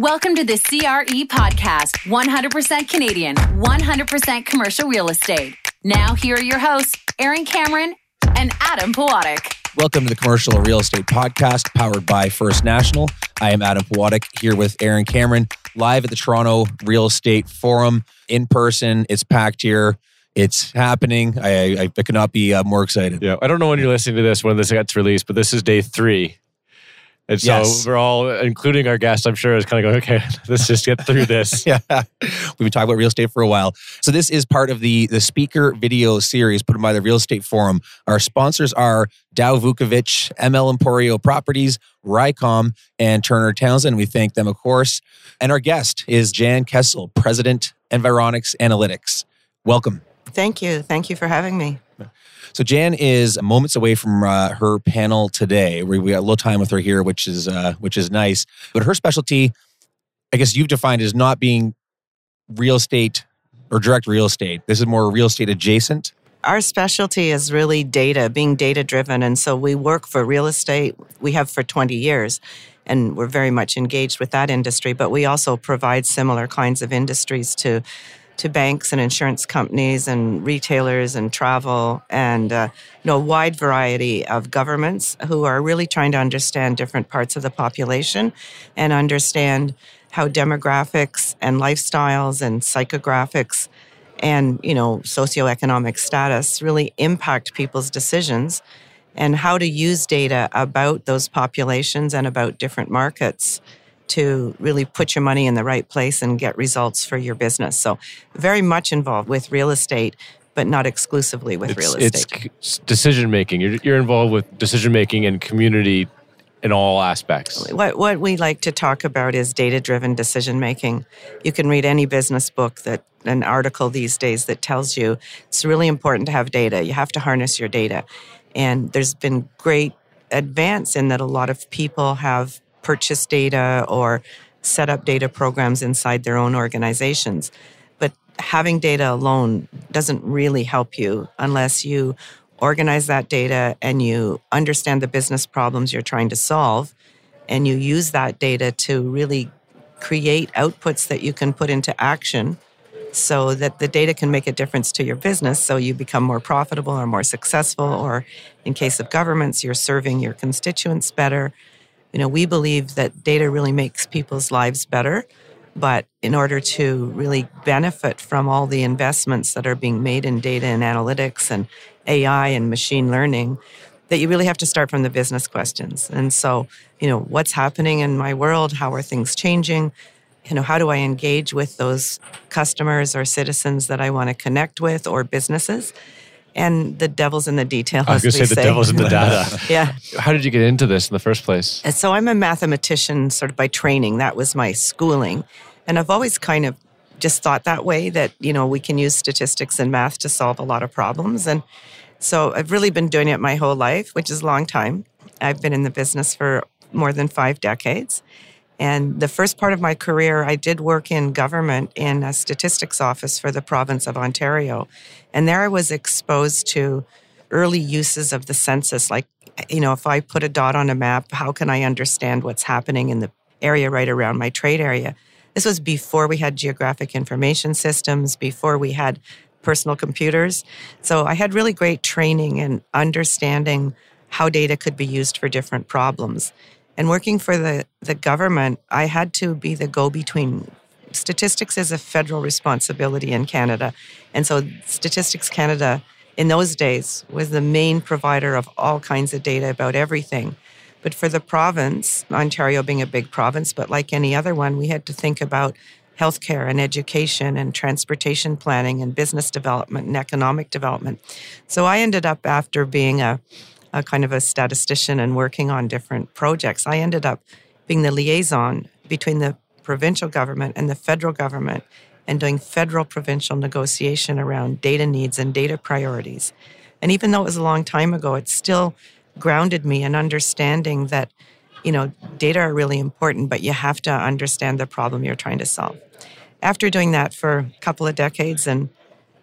Welcome to the CRE podcast 100% Canadian, 100% commercial real estate. Now, here are your hosts, Aaron Cameron and Adam Pawatic. Welcome to the Commercial Real Estate Podcast powered by First National. I am Adam Pawatic here with Aaron Cameron, live at the Toronto Real Estate Forum in person. It's packed here. It's happening. I, I, I could not be uh, more excited. Yeah, I don't know when you're listening to this when this gets released, but this is day three and so Yes. we're all, including our guests, I'm sure, is kind of going, okay, let's just get through this. yeah, we've been talking about real estate for a while. So this is part of the the speaker video series put on by the Real Estate Forum. Our sponsors are Dow Vukovic, ML Emporio Properties, Rycom, and Turner Townsend. We thank them, of course. And our guest is Jan Kestle, President, Environics Analytics. Welcome. Thank you. Thank you for having me. So Jan is moments away from uh, her panel today. We, we got a little time with her here, which is uh, which is nice. But her specialty, I guess you've defined as not being real estate or direct real estate. This is more real estate adjacent. Our specialty is really data, being data driven. And so we work for real estate. We have for 20 years, and we're very much engaged with that industry. But we also provide similar kinds of industries to to banks and insurance companies and retailers and travel and uh, you know a wide variety of governments who are really trying to understand different parts of the population and understand how demographics and lifestyles and psychographics and you know socioeconomic status really impact people's decisions and how to use data about those populations and about different markets to really put your money in the right place and get results for your business. So, very much involved with real estate, but not exclusively with It's, real estate. It's decision making. You're, you're involved with decision making and community in all aspects. What, what we like to talk about is data driven decision making. You can read any business book that an article these days that tells you it's really important to have data. You have to harness your data. And there's been great advance in that a lot of people have purchased data or set up data programs inside their own organizations. But having data alone doesn't really help you unless you organize that data and you understand the business problems you're trying to solve and you use that data to really create outputs that you can put into action so that the data can make a difference to your business so you become more profitable or more successful or in case of governments you're serving your constituents better you know we believe that data really makes people's lives better but in order to really benefit from all the investments that are being made in data and analytics and AI and machine learning, that you really have to start from the business questions. And so, you know, what's happening in my world? How are things changing? You know, how do I engage with those customers or citizens that I want to connect with or businesses? And the devil's in the detail. I was as going to we say the devil's in the data. yeah. How did you get into this in the first place? And so I'm a mathematician sort of by training. That was my schooling. And I've always kind of just thought that way that, you know, we can use statistics and math to solve a lot of problems. And so I've really been doing it my whole life, which is a long time. I've been in the business for more than five decades. And the first part of my career, I did work in government in a statistics office for the province of Ontario. And there I was exposed to early uses of the census. Like, you know, if I put a dot on a map, how can I understand what's happening in the area right around my trade area? This was before we had geographic information systems, before we had personal computers. So I had really great training in understanding how data could be used for different problems. And working for the, the government, I had to be the go between. Statistics is a federal responsibility in Canada. And so Statistics Canada in those days was the main provider of all kinds of data about everything. But for the province, Ontario being a big province, but like any other one, we had to think about healthcare and education and transportation planning and business development and economic development. So I ended up after being a, a kind of a statistician and working on different projects, I ended up being the liaison between the provincial government and the federal government and doing federal provincial negotiation around data needs and data priorities. And even though it was a long time ago, it still grounded me in understanding that, you know, data are really important, but you have to understand the problem you're trying to solve. After doing that for a couple of decades, and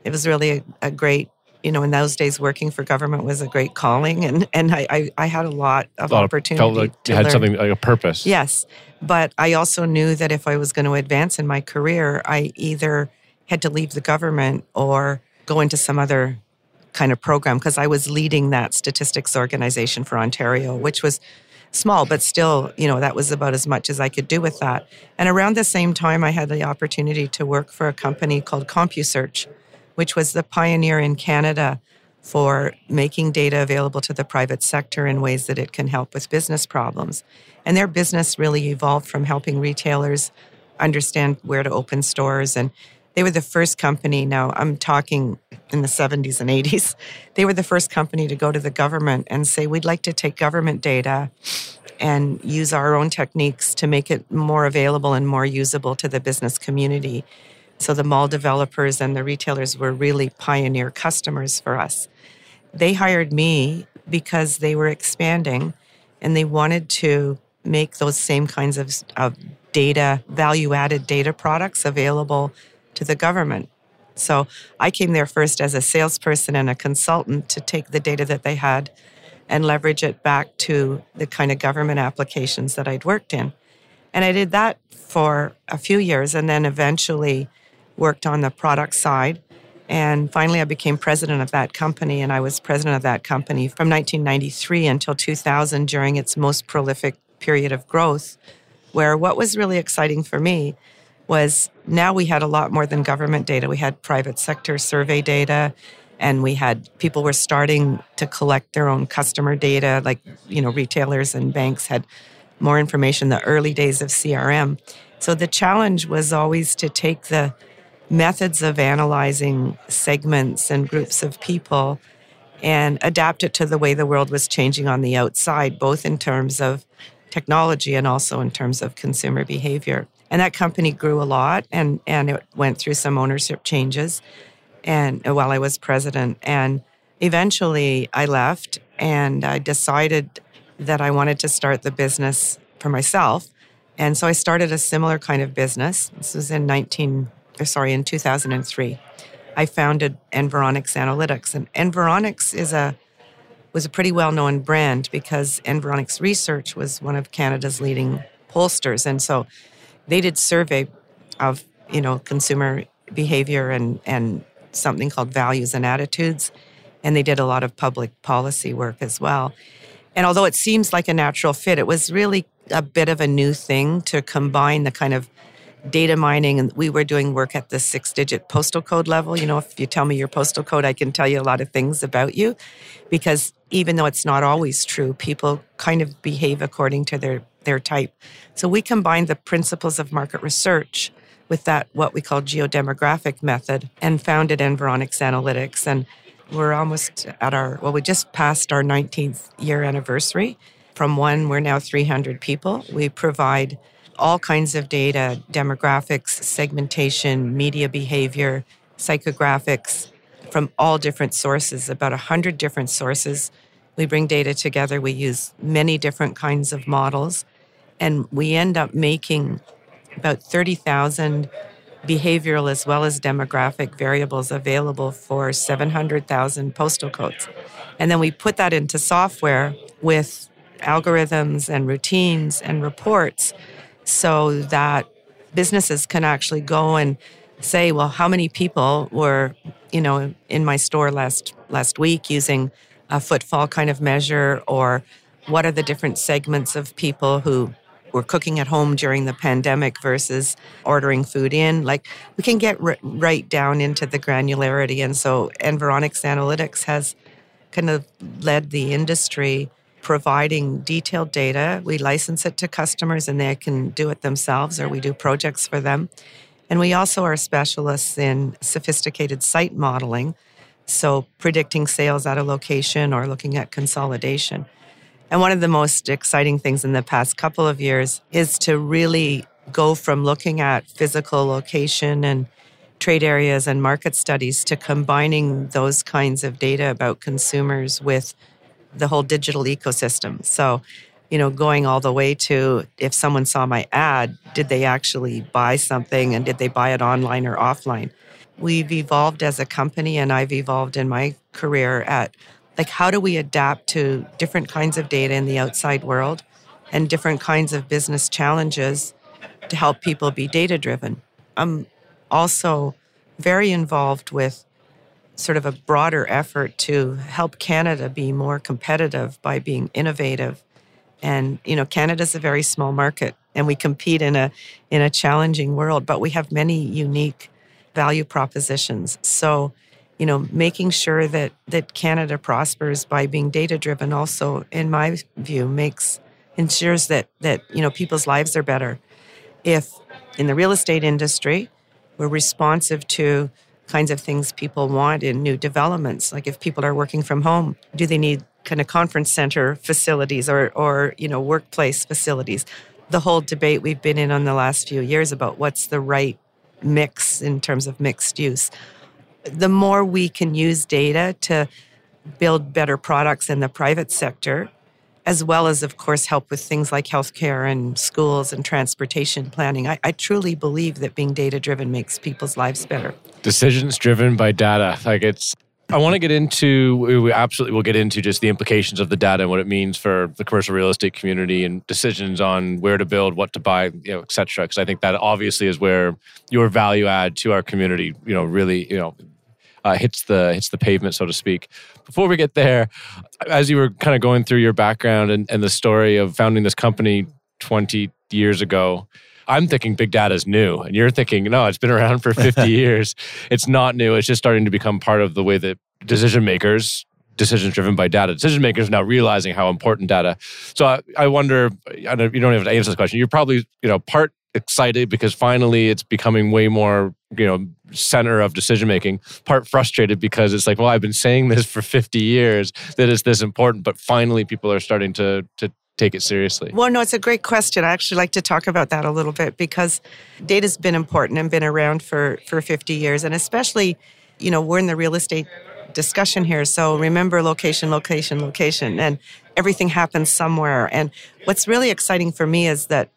it was really a, a great you know, in those days, working for government was a great calling, and and I I, I had a lot of Thought- opportunity. Felt like to you had learn. something like a purpose. Yes, but I also knew that if I was going to advance in my career, I either had to leave the government or go into some other kind of program because I was leading that statistics organization for Ontario, which was small, but still, you know, that was about as much as I could do with that. And around the same time, I had the opportunity to work for a company called CompuSearch, which was the pioneer in Canada for making data available to the private sector in ways that it can help with business problems. And their business really evolved from helping retailers understand where to open stores. And they were the first company, now I'm talking in the 70s and 80s, they were the first company to go to the government and say, we'd like to take government data and use our own techniques to make it more available and more usable to the business community. So the mall developers and the retailers were really pioneer customers for us. They hired me because they were expanding and they wanted to make those same kinds of, of data, value added data products available to the government. So I came there first as a salesperson and a consultant to take the data that they had and leverage it back to the kind of government applications that I'd worked in. And I did that for a few years and then eventually worked on the product side. And finally, I became president of that company. And I was president of that company from 1993 until 2000 during its most prolific period of growth, where what was really exciting for me was now we had a lot more than government data. We had private sector survey data and we had people were starting to collect their own customer data like you know retailers and banks had more information in the early days of CRM. So the challenge was always to take the methods of analyzing segments and groups of people and adapt it to the way the world was changing on the outside, both in terms of technology and also in terms of consumer behavior. And that company grew a lot and, and it went through some ownership changes and while I was president. And eventually I left and I decided that I wanted to start the business for myself. And so I started a similar kind of business. This was in 19, or Uh, sorry, in 2003. I founded Environics Analytics. And Environics is a was a pretty well-known brand because Environics Research was one of Canada's leading pollsters. And so they did survey of, you know, consumer behavior and, and something called values and attitudes. And they did a lot of public policy work as well. And although it seems like a natural fit, it was really a bit of a new thing to combine the kind of data mining and we were doing work at the six digit postal code level. You know if you tell me your postal code i can tell you a lot of things about you because even though it's not always true people kind of behave according to their their type. So we combined the principles of market research with that what we call geodemographic method and founded environics analytics. And we're almost at our well we just passed our 19th year anniversary. From one we're now 300 people. We provide all kinds of data demographics, segmentation, media behavior, psychographics from all different sources, about 100 different sources. We bring data together, we use many different kinds of models, and we end up making about 30,000 behavioral as well as demographic variables available for 700,000 postal codes. And then we put that into software with algorithms and routines and reports so that businesses can actually go and say, well, how many people were, you know, in my store last last week using a footfall kind of measure, or what are the different segments of people who were cooking at home during the pandemic versus ordering food in. Like we can get r- right down into the granularity, and so Environics Analytics has kind of led the industry providing detailed data. We license it to customers and they can do it themselves or we do projects for them. And we also are specialists in sophisticated site modeling, so predicting sales at a location or looking at consolidation. And one of the most exciting things in the past couple of years is to really go from looking at physical location and trade areas and market studies to combining those kinds of data about consumers with the whole digital ecosystem. So, you know, going all the way to if someone saw my ad, did they actually buy something and did they buy it online or offline? we've evolved as a company and I've evolved in my career at like how do we adapt to different kinds of data in the outside world and different kinds of business challenges to help people be data driven. I'm also very involved with sort of a broader effort to help Canada be more competitive by being innovative. And you know, Canada's a very small market and we compete in a in a challenging world, but we have many unique value propositions. So, you know, making sure that that Canada prospers by being data driven also in my view makes ensures that that you know people's lives are better. If in the real estate industry, we're responsive to kinds of things people want in new developments. Like if people are working from home, do they need kind of conference center facilities or, or you know, workplace facilities? The whole debate we've been in on the last few years about what's the right mix in terms of mixed use. The more we can use data to build better products in the private sector, as well as, of course, help with things like healthcare and schools and transportation planning. I, I truly believe that being data driven makes people's lives better. Decisions driven by data. Like it's, I want to get into, we absolutely will get into just the implications of the data and what it means for the commercial real estate community and decisions on where to build, what to buy, you know, et cetera. Because I think that obviously is where your value add to our community, you know, really, you know, uh, hits the hits the pavement, so to speak. Before we get there, as you were kind of going through your background and, and the story of founding this company 20 years ago, I'm thinking big data is new, and you're thinking no, it's been around for 50 years. It's not new. It's just starting to become part of the way that decision makers decisions driven by data. Decision makers now realizing how important data. So I, I wonder. I don't, you don't have to answer this question. You're probably you know part excited because finally it's becoming way more you know center of decision making part frustrated because it's like well i've been saying this for 50 years that it's this important but finally people are starting to to take it seriously. Well no it's a great question. I actually like to talk about that a little bit because data's been important and been around for for 50 years. And especially you know we're in the real estate discussion here. So remember location location location and everything happens somewhere. And what's really exciting for me is that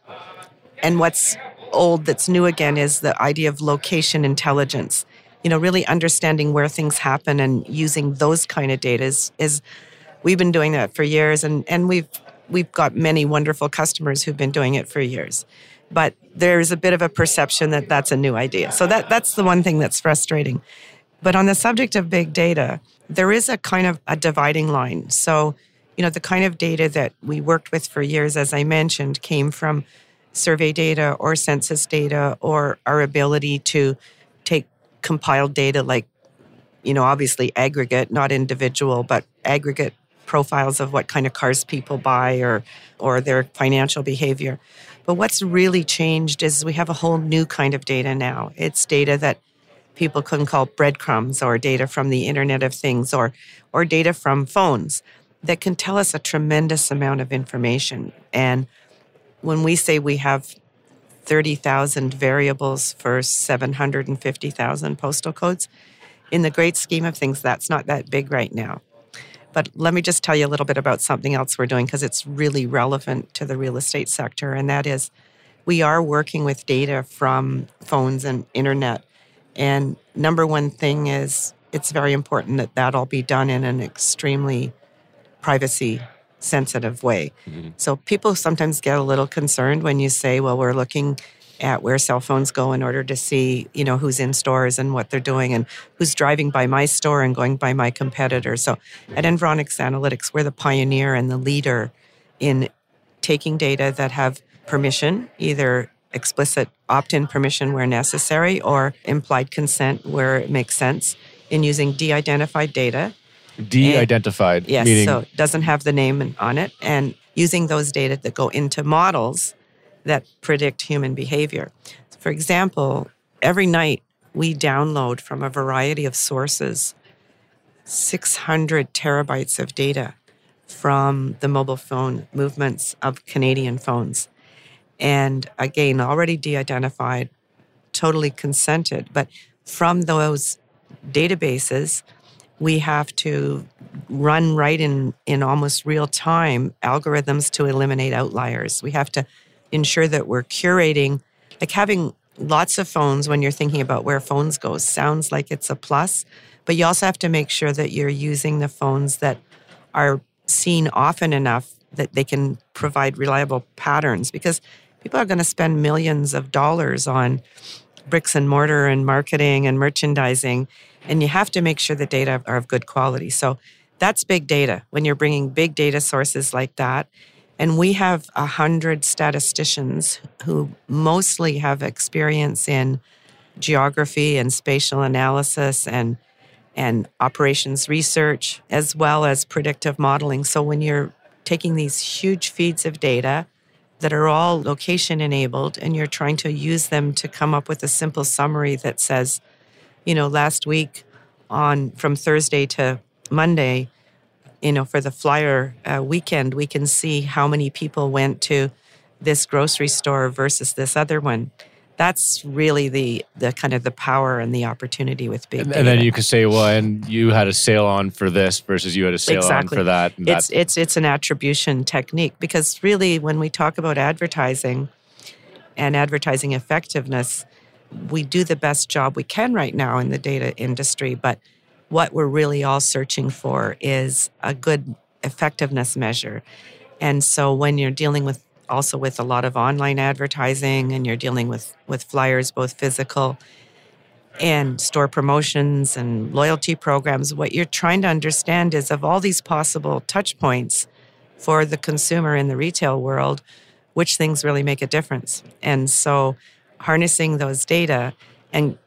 and what's old that's new again is the idea of location intelligence. You know, really understanding where things happen and using those kind of data is, is we've been doing that for years and, and we've we've got many wonderful customers who've been doing it for years. But there's a bit of a perception that that's a new idea. So that that's the one thing that's frustrating. But on the subject of big data, there is a kind of a dividing line. So, you know, the kind of data that we worked with for years, as I mentioned, came from survey data or census data or our ability to take compiled data like you know obviously aggregate not individual but aggregate profiles of what kind of cars people buy or or their financial behavior. But what's really changed is we have a whole new kind of data now. It's data that people can call breadcrumbs or data from the internet of things or or data from phones that can tell us a tremendous amount of information. And when we say we have 30,000 variables for 750,000 postal codes, in the great scheme of things, that's not that big right now. But let me just tell you a little bit about something else we're doing because it's really relevant to the real estate sector, and that is we are working with data from phones and internet. And number one thing is it's very important that that all be done in an extremely privacy sensitive way. Mm-hmm. So people sometimes get a little concerned when you say, well, we're looking at where cell phones go in order to see, you know, who's in stores and what they're doing and who's driving by my store and going by my competitor. So at Environics Analytics, we're the pioneer and the leader in taking data that have permission, either explicit opt-in permission where necessary or implied consent where it makes sense in using de-identified data De-identified. yes, meaning so it doesn't have the name on it, and using those data that go into models that predict human behavior. For example, every night we download from a variety of sources 600 terabytes of data from the mobile phone movements of Canadian phones. And again, already de identified, totally consented. But from those databases, we have to run right in, in almost real time algorithms to eliminate outliers. We have to ensure that we're curating, like having lots of phones, when you're thinking about where phones go, sounds like it's a plus. But you also have to make sure that you're using the phones that are seen often enough that they can provide reliable patterns because people are going to spend millions of dollars on bricks and mortar and marketing and merchandising. And you have to make sure the data are of good quality. So that's big data when you're bringing big data sources like that. And we have a hundred statisticians who mostly have experience in geography and spatial analysis and and operations research as well as predictive modeling. So when you're taking these huge feeds of data that are all location enabled and you're trying to use them to come up with a simple summary that says, you know, last week on from Thursday to Monday, you know, for the flyer uh, weekend, we can see how many people went to this grocery store versus this other one. That's really the the kind of the power and the opportunity with big and, data. and then you can say, well, and you had a sale on for this versus you had a sale Exactly. on for that. it's that's- it's it's an attribution technique because really when we talk about advertising and advertising effectiveness we do the best job we can right now in the data industry but what we're really all searching for is a good effectiveness measure and so when you're dealing with also with a lot of online advertising and you're dealing with with flyers both physical and store promotions and loyalty programs, what you're trying to understand is of all these possible touch points for the consumer in the retail world, which things really make a difference. And so harnessing those data and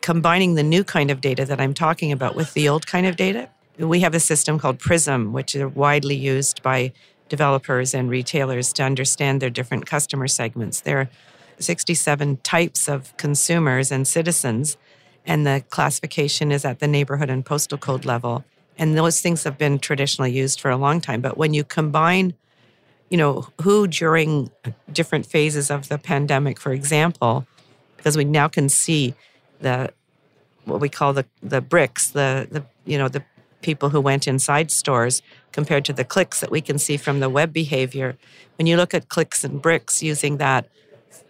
combining the new kind of data that I'm talking about with the old kind of data, we have a system called PRIZM, which is widely used by developers and retailers to understand their different customer segments. There are 67 types of consumers and citizens, and the classification is at the neighborhood and postal code level. And those things have been traditionally used for a long time. But when you combine, you know, who during different phases of the pandemic, for example, because we now can see the what we call the the bricks, the the you know the people who went inside stores compared to the clicks that we can see from the web behavior. When you look at clicks and bricks using that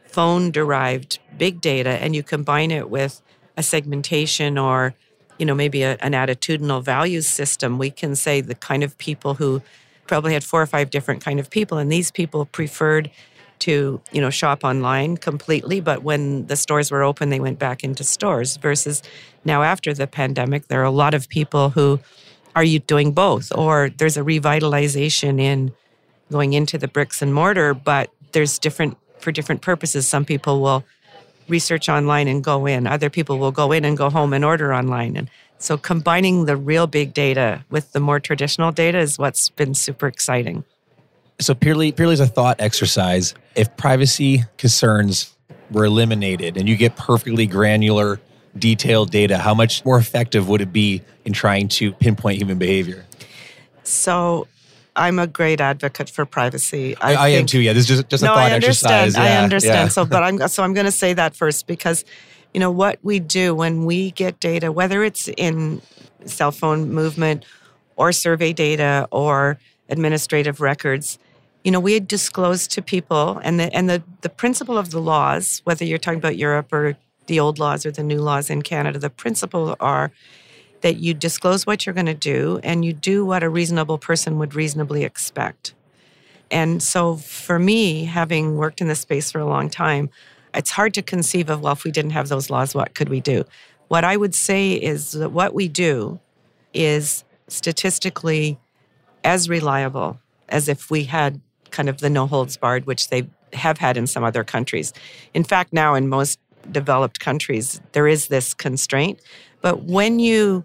phone derived big data and you combine it with a segmentation or you know maybe a, an attitudinal values system we can say the kind of people who probably had four or five different kind of people and these people preferred to you know shop online completely but when the stores were open they went back into stores versus now after the pandemic there are a lot of people who are you doing both? Or there's a revitalization in going into the bricks and mortar but there's different for different purposes. Some people will research online and go in. Other people will go in and go home and order online. And so combining the real big data with the more traditional data is what's been super exciting So purely purely as a thought exercise, if privacy concerns were eliminated and you get perfectly granular, detailed data, how much more effective would it be in trying to pinpoint human behavior? so i'm a great advocate for privacy I, I am too. Yeah, this is just, just a no, thought I understand. exercise. I understand. yeah. So, but I'm so I'm going to say that first because, you know, what we do when we get data, whether it's in cell phone movement or survey data or administrative records, you know, we disclose to people, and the and the the principle of the laws, whether you're talking about Europe or the old laws or the new laws in Canada, the principle are that you disclose what you're going to do and you do what a reasonable person would reasonably expect. And so for me, having worked in this space for a long time, it's hard to conceive of, well, if we didn't have those laws, what could we do? What I would say is that what we do is statistically as reliable as if we had kind of the no holds barred, which they have had in some other countries. In fact, now in most developed countries, there is this constraint. But when you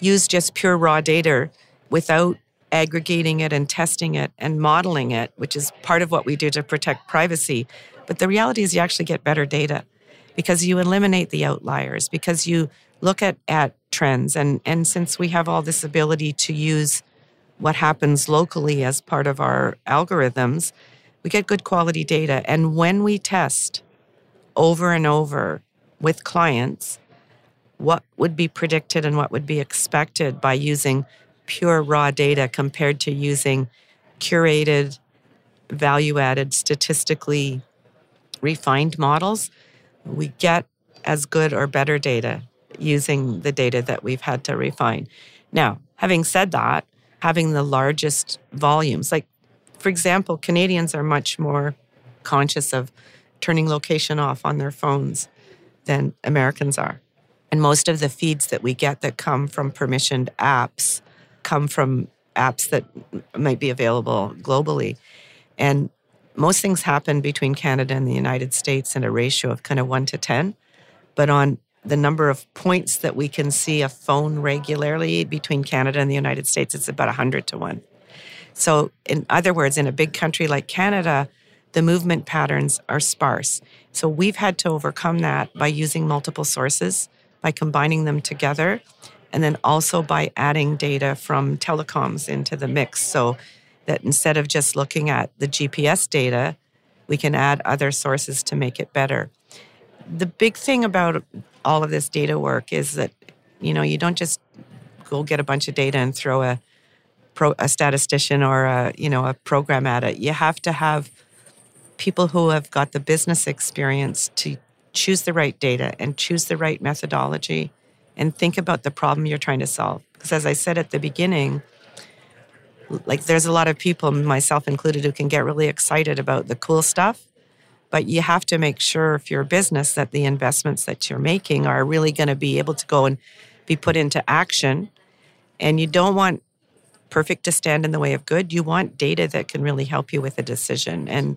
use just pure raw data without aggregating it and testing it and modeling it, which is part of what we do to protect privacy. But the reality is, you actually get better data because you eliminate the outliers, because you look at, at trends. And, and since we have all this ability to use what happens locally as part of our algorithms, we get good quality data. And when we test over and over with clients, what would be predicted and what would be expected by using pure raw data compared to using curated, value added, statistically refined models, we get as good or better data using the data that we've had to refine. Now, having said that, having the largest volumes, like for example, Canadians are much more conscious of turning location off on their phones than Americans are. And most of the feeds that we get that come from permissioned apps come from apps that might be available globally. And most things happen between Canada and the United States in a ratio of kind of one to 10. But on the number of points that we can see a phone regularly between Canada and the United States, it's about 100 to 1. So, in other words, in a big country like Canada, the movement patterns are sparse. So, we've had to overcome that by using multiple sources, by combining them together, and then also by adding data from telecoms into the mix. So, that instead of just looking at the GPS data, we can add other sources to make it better. The big thing about all of this data work is that you know you don't just go get a bunch of data and throw a pro, a statistician or a you know a program at it. You have to have people who have got the business experience to choose the right data and choose the right methodology and think about the problem you're trying to solve. Because as I said at the beginning, like there's a lot of people, myself included, who can get really excited about the cool stuff. But you have to make sure, if you're a business, that the investments that you're making are really going to be able to go and be put into action. And you don't want perfect to stand in the way of good. You want data that can really help you with a decision. And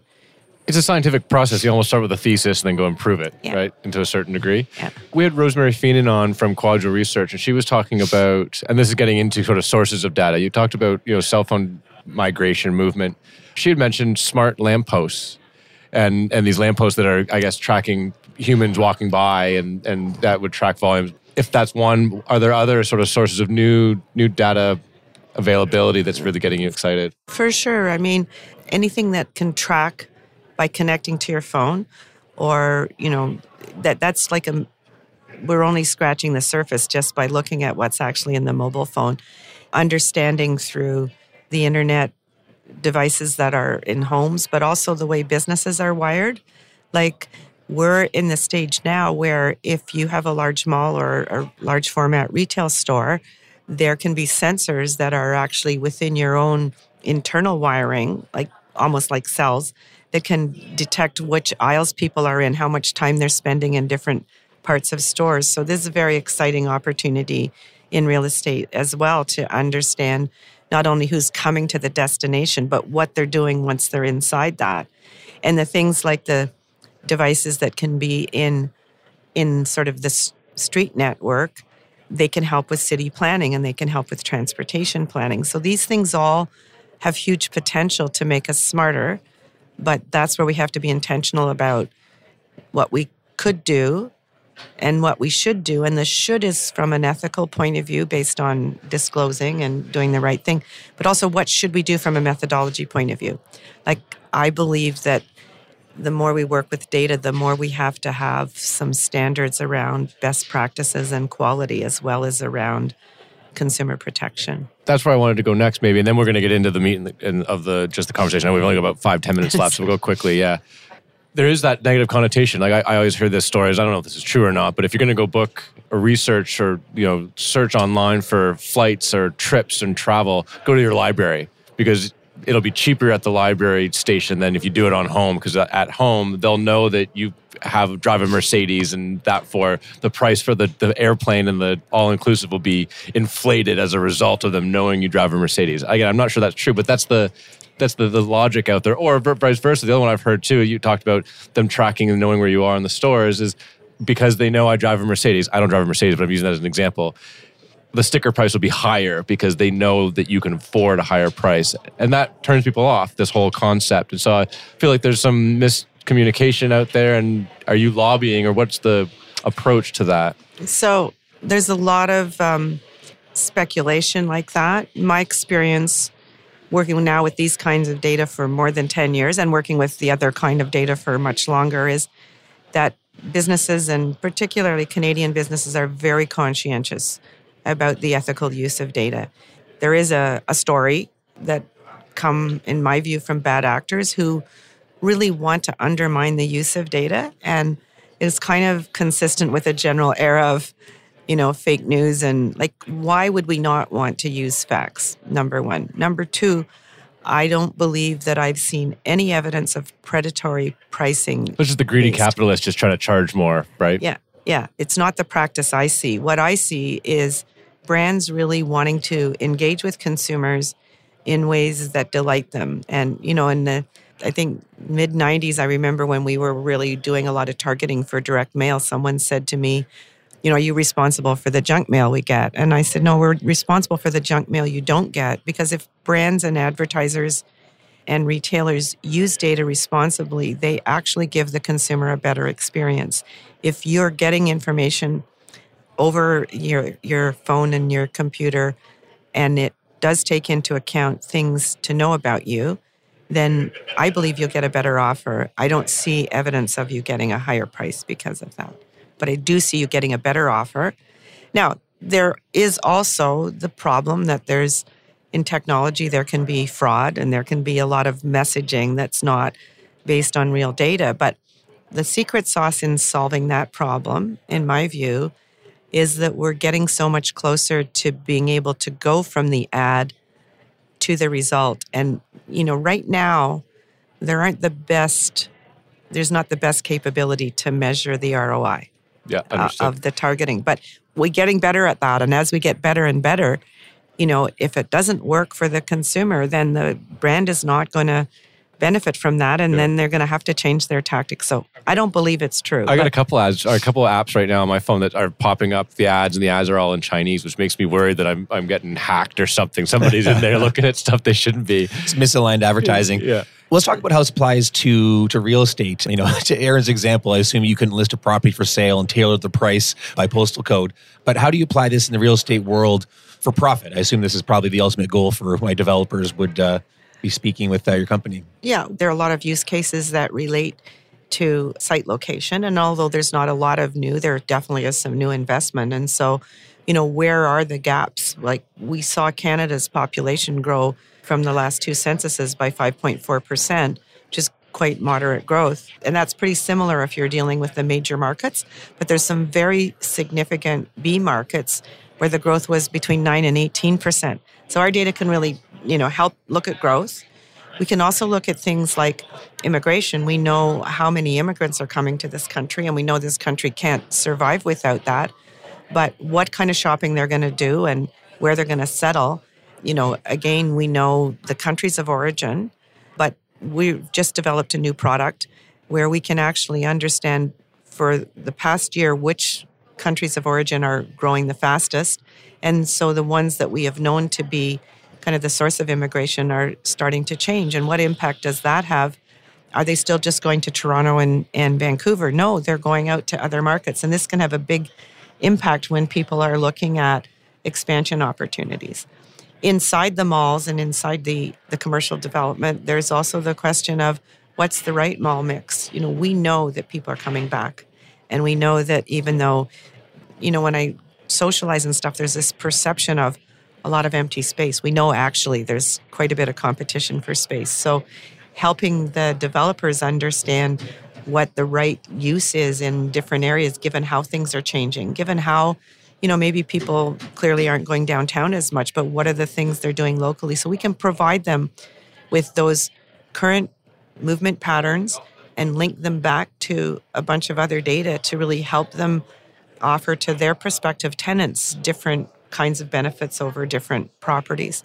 it's a scientific process. You almost start with a thesis and then go and prove it, Yeah. right? And to a certain degree. Yeah. We had Rosemary Feenan on from QuadReal Research, and she was talking about, and this is getting into sort of sources of data. You talked about, you know, cell phone migration movement. She had mentioned smart lampposts and and these lampposts that are, I guess, tracking humans walking by, and and that would track volumes. If that's one, are there other sort of sources of new new data availability that's really getting you excited? For sure. I mean, anything that can track by connecting to your phone or, you know, that that's like a we're only scratching the surface just by looking at what's actually in the mobile phone. Understanding through the internet devices that are in homes, but also the way businesses are wired. Like we're in the stage now where if you have a large mall or a large format retail store, there can be sensors that are actually within your own internal wiring, like almost like cells, that can detect which aisles people are in, how much time they're spending in different parts of stores. So this is a very exciting opportunity in real estate as well to understand not only who's coming to the destination, but what they're doing once they're inside that. And the things like the devices that can be in in sort of this street network, they can help with city planning and they can help with transportation planning. So these things all have huge potential to make us smarter, but that's where we have to be intentional about what we could do and what we should do. And the should is from an ethical point of view based on disclosing and doing the right thing, but also what should we do from a methodology point of view. Like, I believe that the more we work with data, the more we have to have some standards around best practices and quality, as well as around consumer protection. that's where I wanted to go next, maybe, and then we're going to get into the meat and the, and of the just the conversation. We've only got about five, ten minutes left, so we'll go quickly. Yeah, there is that negative connotation. Like I, I always hear this stories. I don't know if this is true or not, but if you're going to go book or research or you know search online for flights or trips and travel, go to your library because it'll be cheaper at the library station than if you do it on home. Because uh, at home they'll know that you have drive a Mercedes, and that for the price for the, the airplane and the all inclusive will be inflated as a result of them knowing you drive a Mercedes. Again, I'm not sure that's true, but that's the that's the, the logic out there. Or vice versa. The other one I've heard too, you talked about them tracking and knowing where you are in the stores is because they know I drive a Mercedes. I don't drive a Mercedes, but I'm using that as an example. The sticker price will be higher because they know that you can afford a higher price. And that turns people off, this whole concept. And so I feel like there's some miscommunication out there. And are you lobbying or what's the approach to that? So there's a lot of um, speculation like that. My experience working now with these kinds of data for more than 10 years and working with the other kind of data for much longer is that businesses and particularly Canadian businesses are very conscientious about the ethical use of data. There is a, a story that come, in my view, from bad actors who really want to undermine the use of data and is kind of consistent with a general era of, you know, fake news and like, why would we not want to use facts? Number one. Number two, I don't believe that I've seen any evidence of predatory pricing. Which is the greedy based. capitalist just trying to charge more, right? Yeah, yeah. It's not the practice I see. What I see is brands really wanting to engage with consumers in ways that delight them. And, you know, in the, I think, mid 90s, I remember when we were really doing a lot of targeting for direct mail, someone said to me, you know, are you responsible for the junk mail we get? And I said, no, we're responsible for the junk mail you don't get. Because if brands and advertisers and retailers use data responsibly, they actually give the consumer a better experience. If you're getting information over your your phone and your computer and it does take into account things to know about you, then I believe you'll get a better offer. I don't see evidence of you getting a higher price because of that. But I do see you getting a better offer. Now, there is also the problem that there's in technology, there can be fraud and there can be a lot of messaging that's not based on real data. But the secret sauce in solving that problem, in my view, is that we're getting so much closer to being able to go from the ad to the result. And, you know, right now, there aren't the best, there's not the best capability to measure the ROI Yeah, uh, of the targeting. But we're getting better at that. And as we get better and better, you know, if it doesn't work for the consumer, then the brand is not going to benefit from that. And Yeah. then they're going to have to change their tactics. So I don't believe it's true. I got a couple ads or a couple of apps right now on my phone that are popping up the ads and the ads are all in Chinese, which makes me worried that I'm I'm getting hacked or something. Somebody's in there looking at stuff they shouldn't be. It's misaligned advertising. Yeah. Let's talk about how it applies to to real estate. You know, to Aaron's example, I assume you couldn't list a property for sale and tailor the price by postal code. But how do you apply this in the real estate world for profit? I assume this is probably the ultimate goal for why developers would uh, be speaking with uh, your company. Yeah, there are a lot of use cases that relate to site location. And although there's not a lot of new, there definitely is some new investment. And so, you know, where are the gaps? Like we saw Canada's population grow from the last two censuses by 5.4%, which is quite moderate growth. And that's pretty similar if you're dealing with the major markets. But there's some very significant B markets where the growth was between 9 and 18%. So our data can really, you know, help look at growth. We can also look at things like immigration. We know how many immigrants are coming to this country, and we know this country can't survive without that. But what kind of shopping they're going to do and where they're going to settle, you know, again, we know the countries of origin, but we've just developed a new product where we can actually understand for the past year which countries of origin are growing the fastest. And so the ones that we have known to be kind of the source of immigration are starting to change. And what impact does that have? Are they still just going to Toronto and, and Vancouver? No, they're going out to other markets. And this can have a big impact when people are looking at expansion opportunities. Inside the malls and inside the, the commercial development, there's also the question of what's the right mall mix? You know, we know that people are coming back. And we know that even though, you know, when I socialize and stuff, there's this perception of a lot of empty space. We know actually there's quite a bit of competition for space. So helping the developers understand what the right use is in different areas given how things are changing, given how you know maybe people clearly aren't going downtown as much, but what are the things they're doing locally so we can provide them with those current movement patterns and link them back to a bunch of other data to really help them offer to their prospective tenants different kinds of benefits over different properties.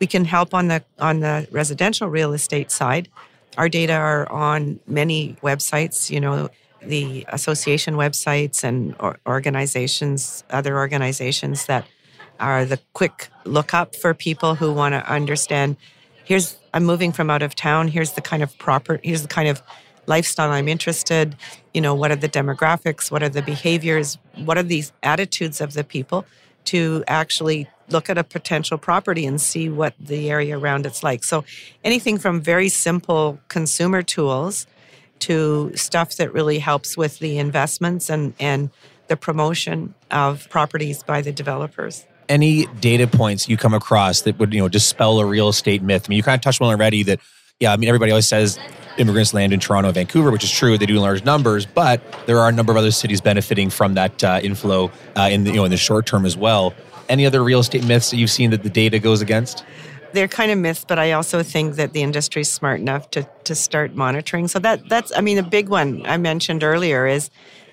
We can help on the on the residential real estate side. Our data are on many websites, you know, the association websites and organizations, other organizations that are the quick lookup for people who want to understand here's I'm moving from out of town, here's the kind of proper here's the kind of lifestyle I'm interested, you know, what are the demographics, what are the behaviors, what are these attitudes of the people to actually look at a potential property and see what the area around it's like. So anything from very simple consumer tools to stuff that really helps with the investments and, and the promotion of properties by the developers. Any data points you come across that would you know dispel a real estate myth? I mean, you kind of touched on already that. Yeah, I mean, everybody always says immigrants land in Toronto and Vancouver, which is true. They do in large numbers, but there are a number of other cities benefiting from that uh, inflow uh, in the you know in the short term as well. Any other real estate myths that you've seen that the data goes against? They're kind of myths, but I also think that the industry is smart enough to to start monitoring. So that that's I mean the big one I mentioned earlier is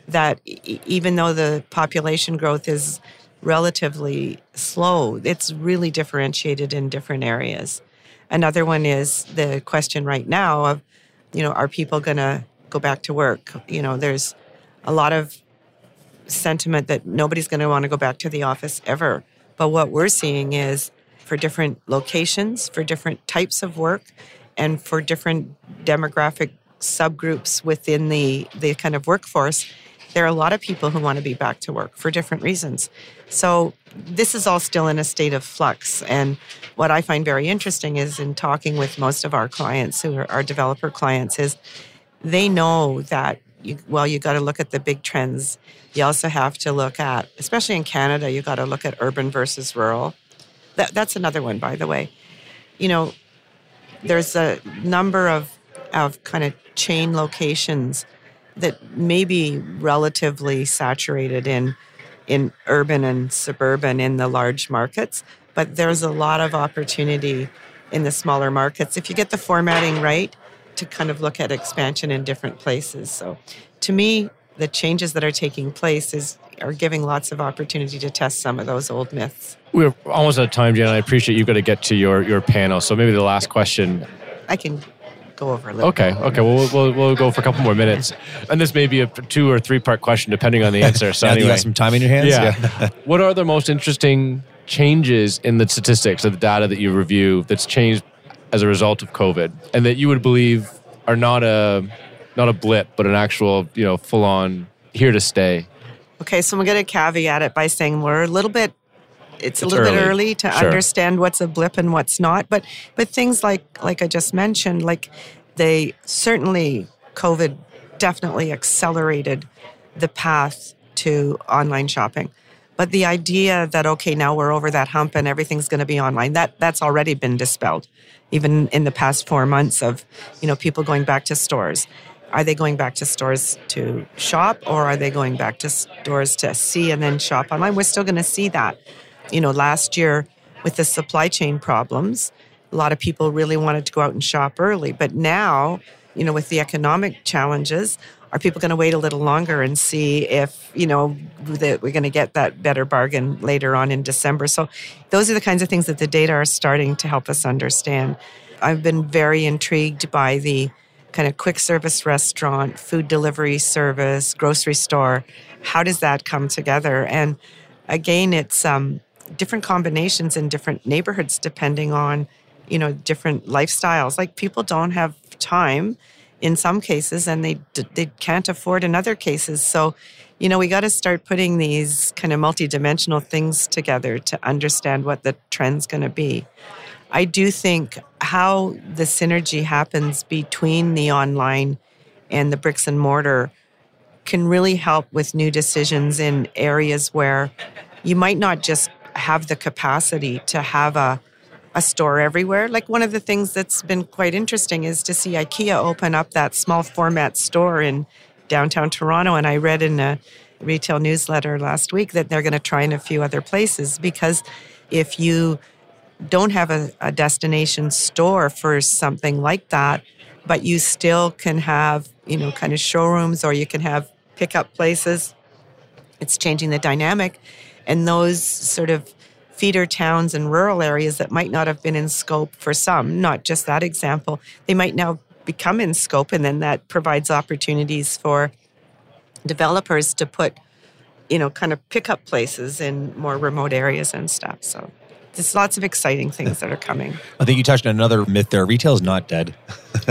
that e- even though the population growth is relatively slow, it's really differentiated in different areas. Another one is the question right now of, you know, are people going to go back to work? You know, there's a lot of sentiment that nobody's going to want to go back to the office ever. But what we're seeing is for different locations, for different types of work, and for different demographic subgroups within the, the kind of workforce, there are a lot of people who want to be back to work for different reasons. So this is all still in a state of flux. And what I find very interesting is in talking with most of our clients who are our developer clients is they know that you, well, you got to look at the big trends. You also have to look at, especially in Canada, you got to look at urban versus rural. That, that's another one, by the way. You know, there's a number of, of kind of chain locations that may be relatively saturated in in urban and suburban in the large markets, but there's a lot of opportunity in the smaller markets if you get the formatting right to kind of look at expansion in different places. So to me, the changes that are taking place is are giving lots of opportunity to test some of those old myths. We're almost out of time, Jen. I appreciate you've got to get to your, your panel. So maybe the last question I can go over a little. Okay, okay. Well, we'll, we'll, we'll go for a couple more minutes. And this may be a two or three part question, depending on the answer. So, Now that you anyway. got some time in your hands. Yeah. what are the most interesting changes in the statistics of the data that you review that's changed as a result of COVID and that you would believe are not a not a blip, but an actual, you know, full on here to stay? Okay, so I'm going to caveat it by saying we're a little bit. It's, a little bit early. early to Sure. understand what's a blip and what's not, but but things like like I just mentioned, like they certainly COVID definitely accelerated the path to online shopping. But the idea that okay, now we're over that hump and everything's going to be online that that's already been dispelled, even in the past four months of you know people going back to stores. Are they going back to stores to shop or are they going back to stores to see and then shop online? We're still going to see that. You know, last year with the supply chain problems, a lot of people really wanted to go out and shop early. But now, you know, with the economic challenges, are people going to wait a little longer and see if, you know, that we're going to get that better bargain later on in December? So those are the kinds of things that the data are starting to help us understand. I've been very intrigued by the kind of quick service restaurant, food delivery service, grocery store. How does that come together? And again, it's um, different combinations in different neighborhoods depending on, you know, different lifestyles. Like people don't have time in some cases and they they can't afford in other cases. So, you know, we got to start putting these kind of multidimensional things together to understand what the trend's going to be. I do think how the synergy happens between the online and the bricks and mortar can really help with new decisions in areas where you might not just have the capacity to have a a store everywhere. Like one of the things that's been quite interesting is to see IKEA open up that small format store in downtown Toronto. And I read in a retail newsletter last week that they're going to try in a few other places because if you don't have a, a destination store for something like that, but you still can have, you know, kind of showrooms or you can have pickup places. It's changing the dynamic. And those sort of feeder towns and rural areas that might not have been in scope for some, not just that example, they might now become in scope. And then that provides opportunities for developers to put, you know, kind of pickup places in more remote areas and stuff. So there's lots of exciting things that are coming. I think you touched on another myth there. Retail is not dead.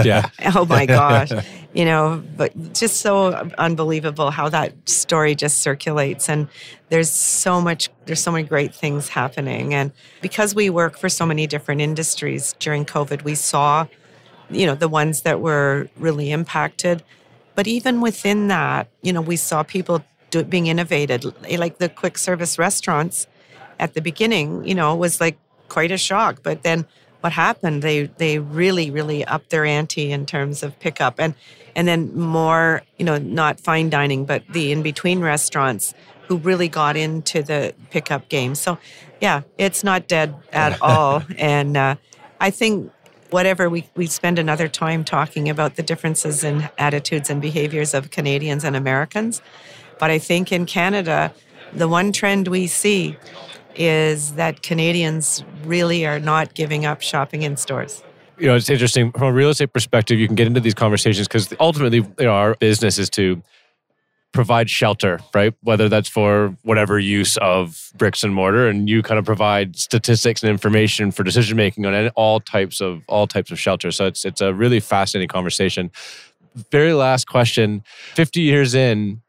Yeah. Oh my gosh. you know, but just so unbelievable how that story just circulates. And there's so much, there's so many great things happening. And because we work for so many different industries during COVID, we saw, you know, the ones that were really impacted. But even within that, you know, we saw people do, being innovated, like the quick service restaurants at the beginning, you know, was like quite a shock. But then what happened, they they really really upped their ante in terms of pickup and and then more, you know, not fine dining, but the in between restaurants who really got into the pickup game. So, yeah, it's not dead at all. And uh, I think whatever we, we spend another time talking about the differences in attitudes and behaviors of Canadians and Americans. But I think in Canada, the one trend we see is that Canadians really are not giving up shopping in stores. You know, it's interesting from a real estate perspective. You can get into these conversations because ultimately, you know, our business is to provide shelter, right? Whether that's for whatever use of bricks and mortar, and you kind of provide statistics and information for decision making on all types of all types of shelter. So it's it's a really fascinating conversation. Very last question: Fifty years in,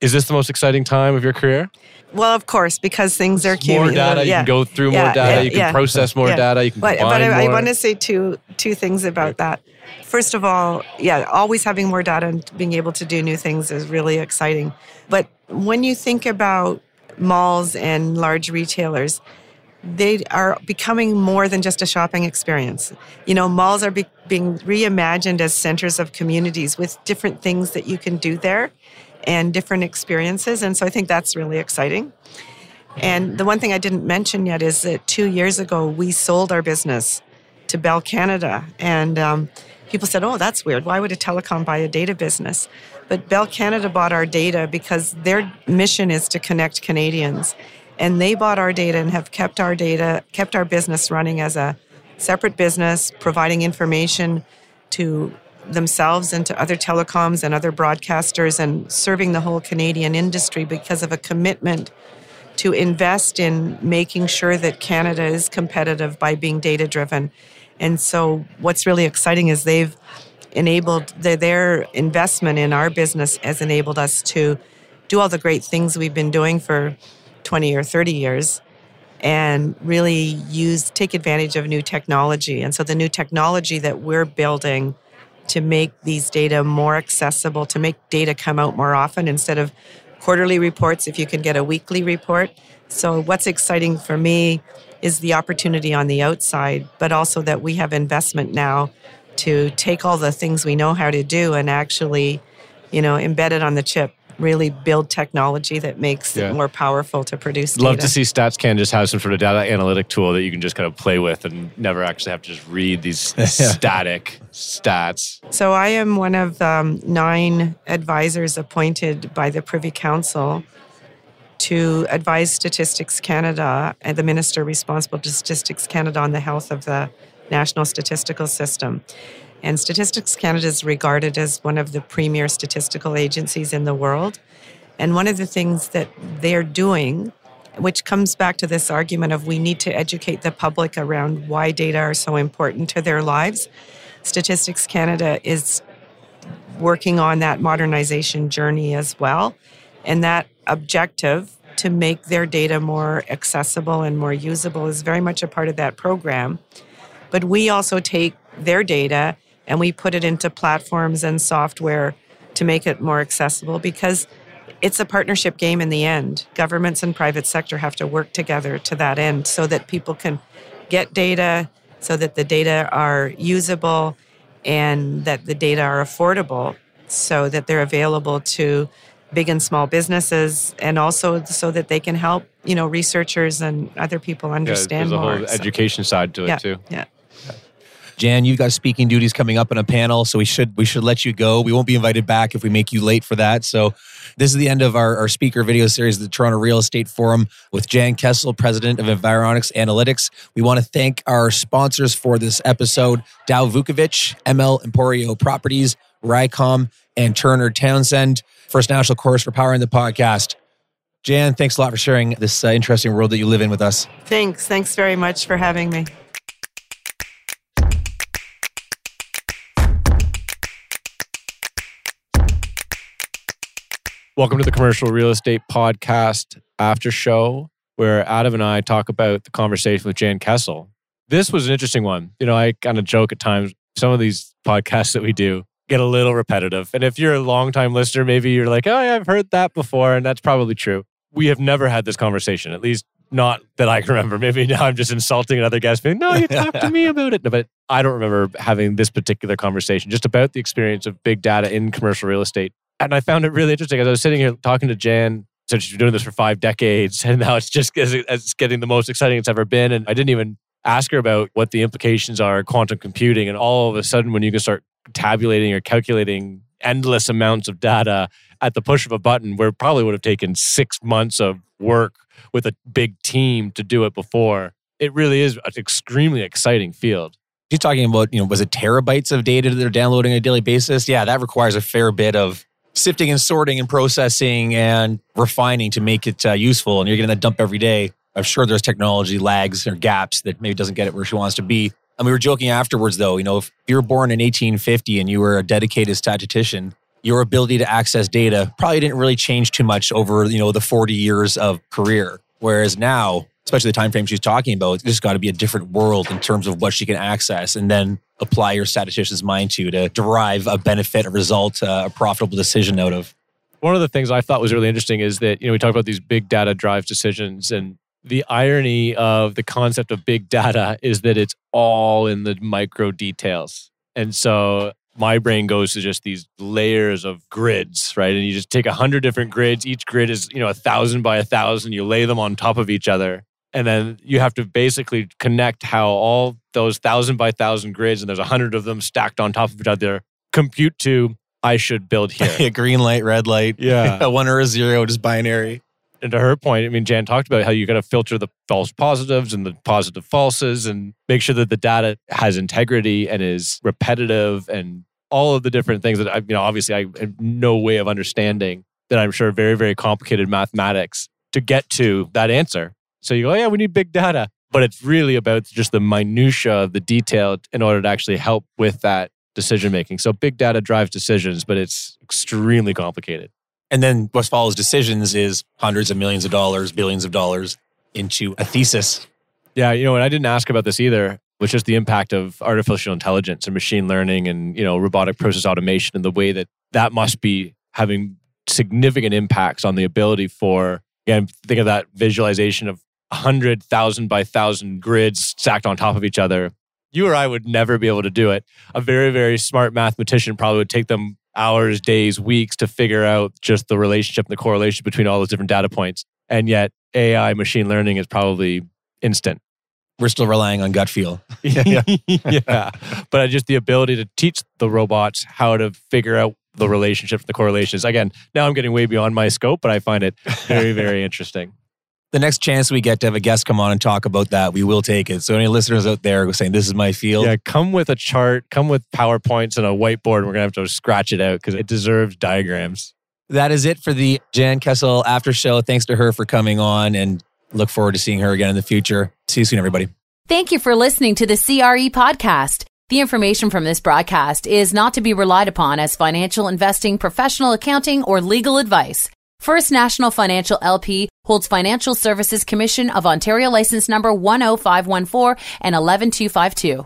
is this the most exciting time of your career? Well, of course, because things are more data. You can go through yeah, more data. Yeah, you can yeah, process more data. You can but, but I. I want to say two two things about that. First of all, yeah, always having more data and being able to do new things is really exciting. But when you think about malls and large retailers, they are becoming more than just a shopping experience. You know, malls are be- being reimagined as centers of communities with different things that you can do there and different experiences. And so I think that's really exciting. And the one thing I didn't mention yet is that two years ago, we sold our business to Bell Canada. And um, people said, oh, that's weird. Why would a telecom buy a data business? But Bell Canada bought our data because their mission is to connect Canadians. And they bought our data and have kept our data, kept our business running as a separate business, providing information to themselves and to other telecoms and other broadcasters and serving the whole Canadian industry because of a commitment to invest in making sure that Canada is competitive by being data driven. And so, what's really exciting is they've enabled their, their investment in our business has enabled us to do all the great things we've been doing for 20 or 30 years and really use take advantage of new technology and so the new technology that we're building to make these data more accessible, to make data come out more often instead of quarterly reports, if you can get a weekly report. So, what's exciting for me is the opportunity on the outside, but also that we have investment now to take all the things we know how to do and actually, you know, embed it on the chip really build technology that makes yeah. it more powerful to produce data. Love to see StatsCan just have some sort of data analytic tool that you can just kind of play with and never actually have to just read these static stats. So I am one of um, nine advisors appointed by the Privy Council to advise Statistics Canada and the minister responsible to Statistics Canada on the health of the national statistical system. And Statistics Canada is regarded as one of the premier statistical agencies in the world. And one of the things that they're doing, which comes back to this argument of we need to educate the public around why data are so important to their lives, Statistics Canada is working on that modernization journey as well. And that objective to make their data more accessible and more usable is very much a part of that program. But we also take their data and we put it into platforms and software to make it more accessible because it's a partnership game in the end. Governments and private sector have to work together to that end so that people can get data, so that the data are usable, and that the data are affordable, so that they're available to big and small businesses, and also so that they can help you know researchers and other people understand yeah, there's a whole so, education side to yeah, it too. Yeah. Jan, you've got speaking duties coming up in a panel, so we should we should let you go. We won't be invited back if we make you late for that. So this is the end of our, our speaker video series the Toronto Real Estate Forum with Jan Kestle, president of Environics Analytics. We want to thank our sponsors for this episode, Dow Vukovic, ML Emporio Properties, Rycom, and Turner Townsend. First National Course for powering the podcast. Jan, thanks a lot for sharing this uh, interesting world that you live in with us. Thanks. Thanks very much for having me. Welcome to the Commercial Real Estate Podcast after show, where Adam and I talk about the conversation with Jan Kestle. This was an interesting one. You know, I kind of joke at times, some of these podcasts that we do get a little repetitive. And if you're a longtime listener, maybe you're like, oh, yeah, I've heard that before. And that's probably true. We have never had this conversation, at least Not that I can remember. Maybe now I'm just insulting another guest being, no, you talked to me about it. No, but I don't remember having this particular conversation just about the experience of big data in commercial real estate. And I found it really interesting as I was sitting here talking to Jan. So she's been doing this for five decades, and now it's just it's getting the most exciting it's ever been. And I didn't even ask her about what the implications are quantum computing. And all of a sudden, when you can start tabulating or calculating endless amounts of data at the push of a button, where probably would have taken six months of work with a big team to do it before. It really is an extremely exciting field. You're talking about, you know, was it terabytes of data that they're downloading on a daily basis? Yeah, that requires a fair bit of sifting and sorting and processing and refining to make it uh, useful. And you're getting that dump every day. I'm sure there's technology lags or gaps that maybe doesn't get it where she wants to be. And we were joking afterwards, though, you know, if you were born in 1850 and you were a dedicated statistician, your ability to access data probably didn't really change too much over, you know, the 40 years of career. Whereas now, especially the time frame she's talking about, there's got to be a different world in terms of what she can access and then apply your statistician's mind to to derive a benefit, a result, uh, a profitable decision out of. One of the things I thought was really interesting is that, you know, we talk about these big data drives decisions and the irony of the concept of big data is that it's all in the micro details. And so my brain goes to just these layers of grids, right? And you just take a hundred different grids. Each grid is, you know, a thousand by a thousand. You lay them on top of each other. And then you have to basically connect how all those thousand by thousand grids, and there's a hundred of them stacked on top of each other, compute to I should build here. a green light, red light. Yeah. a one or a zero, just binary. And to her point, I mean, Jan talked about how you got to filter the false positives and the positive falses and make sure that the data has integrity and is repetitive and all of the different things that I, you know, obviously I have no way of understanding that I'm sure very, very complicated mathematics to get to that answer. So you go, oh, yeah, we need big data. But it's really about just the minutia of the detail in order to actually help with that decision making. So big data drives decisions, but it's extremely complicated. And then what follows decisions is hundreds of millions of dollars, billions of dollars into a thesis. Yeah, you know, and I didn't ask about this either which is the impact of artificial intelligence and machine learning and you know robotic process automation and the way that that must be having significant impacts on the ability for again think of that visualization of 100,000 by 1000 grids stacked on top of each other you or I would never be able to do it a very very smart mathematician probably would take them hours days weeks to figure out just the relationship and the correlation between all those different data points and yet AI machine learning is probably instant we're still relying on gut feel. yeah. yeah. But just the ability to teach the robots how to figure out the relationships, the correlations. Again, now I'm getting way beyond my scope, but I find it very, very interesting. The next chance we get to have a guest come on and talk about that, we will take it. So, any listeners out there saying, This is my field? Yeah, come with a chart, come with PowerPoints and a whiteboard. We're going to have to scratch it out because it deserves diagrams. That is it for the Jan Kestle after show. Thanks to her for coming on and look forward to seeing her again in the future. See you soon, everybody. Thank you for listening to the CRE podcast. The information from this broadcast is not to be relied upon as financial investing, professional accounting, or legal advice. First National Financial LP holds Financial Services Commission of Ontario license number 10514 and 11252.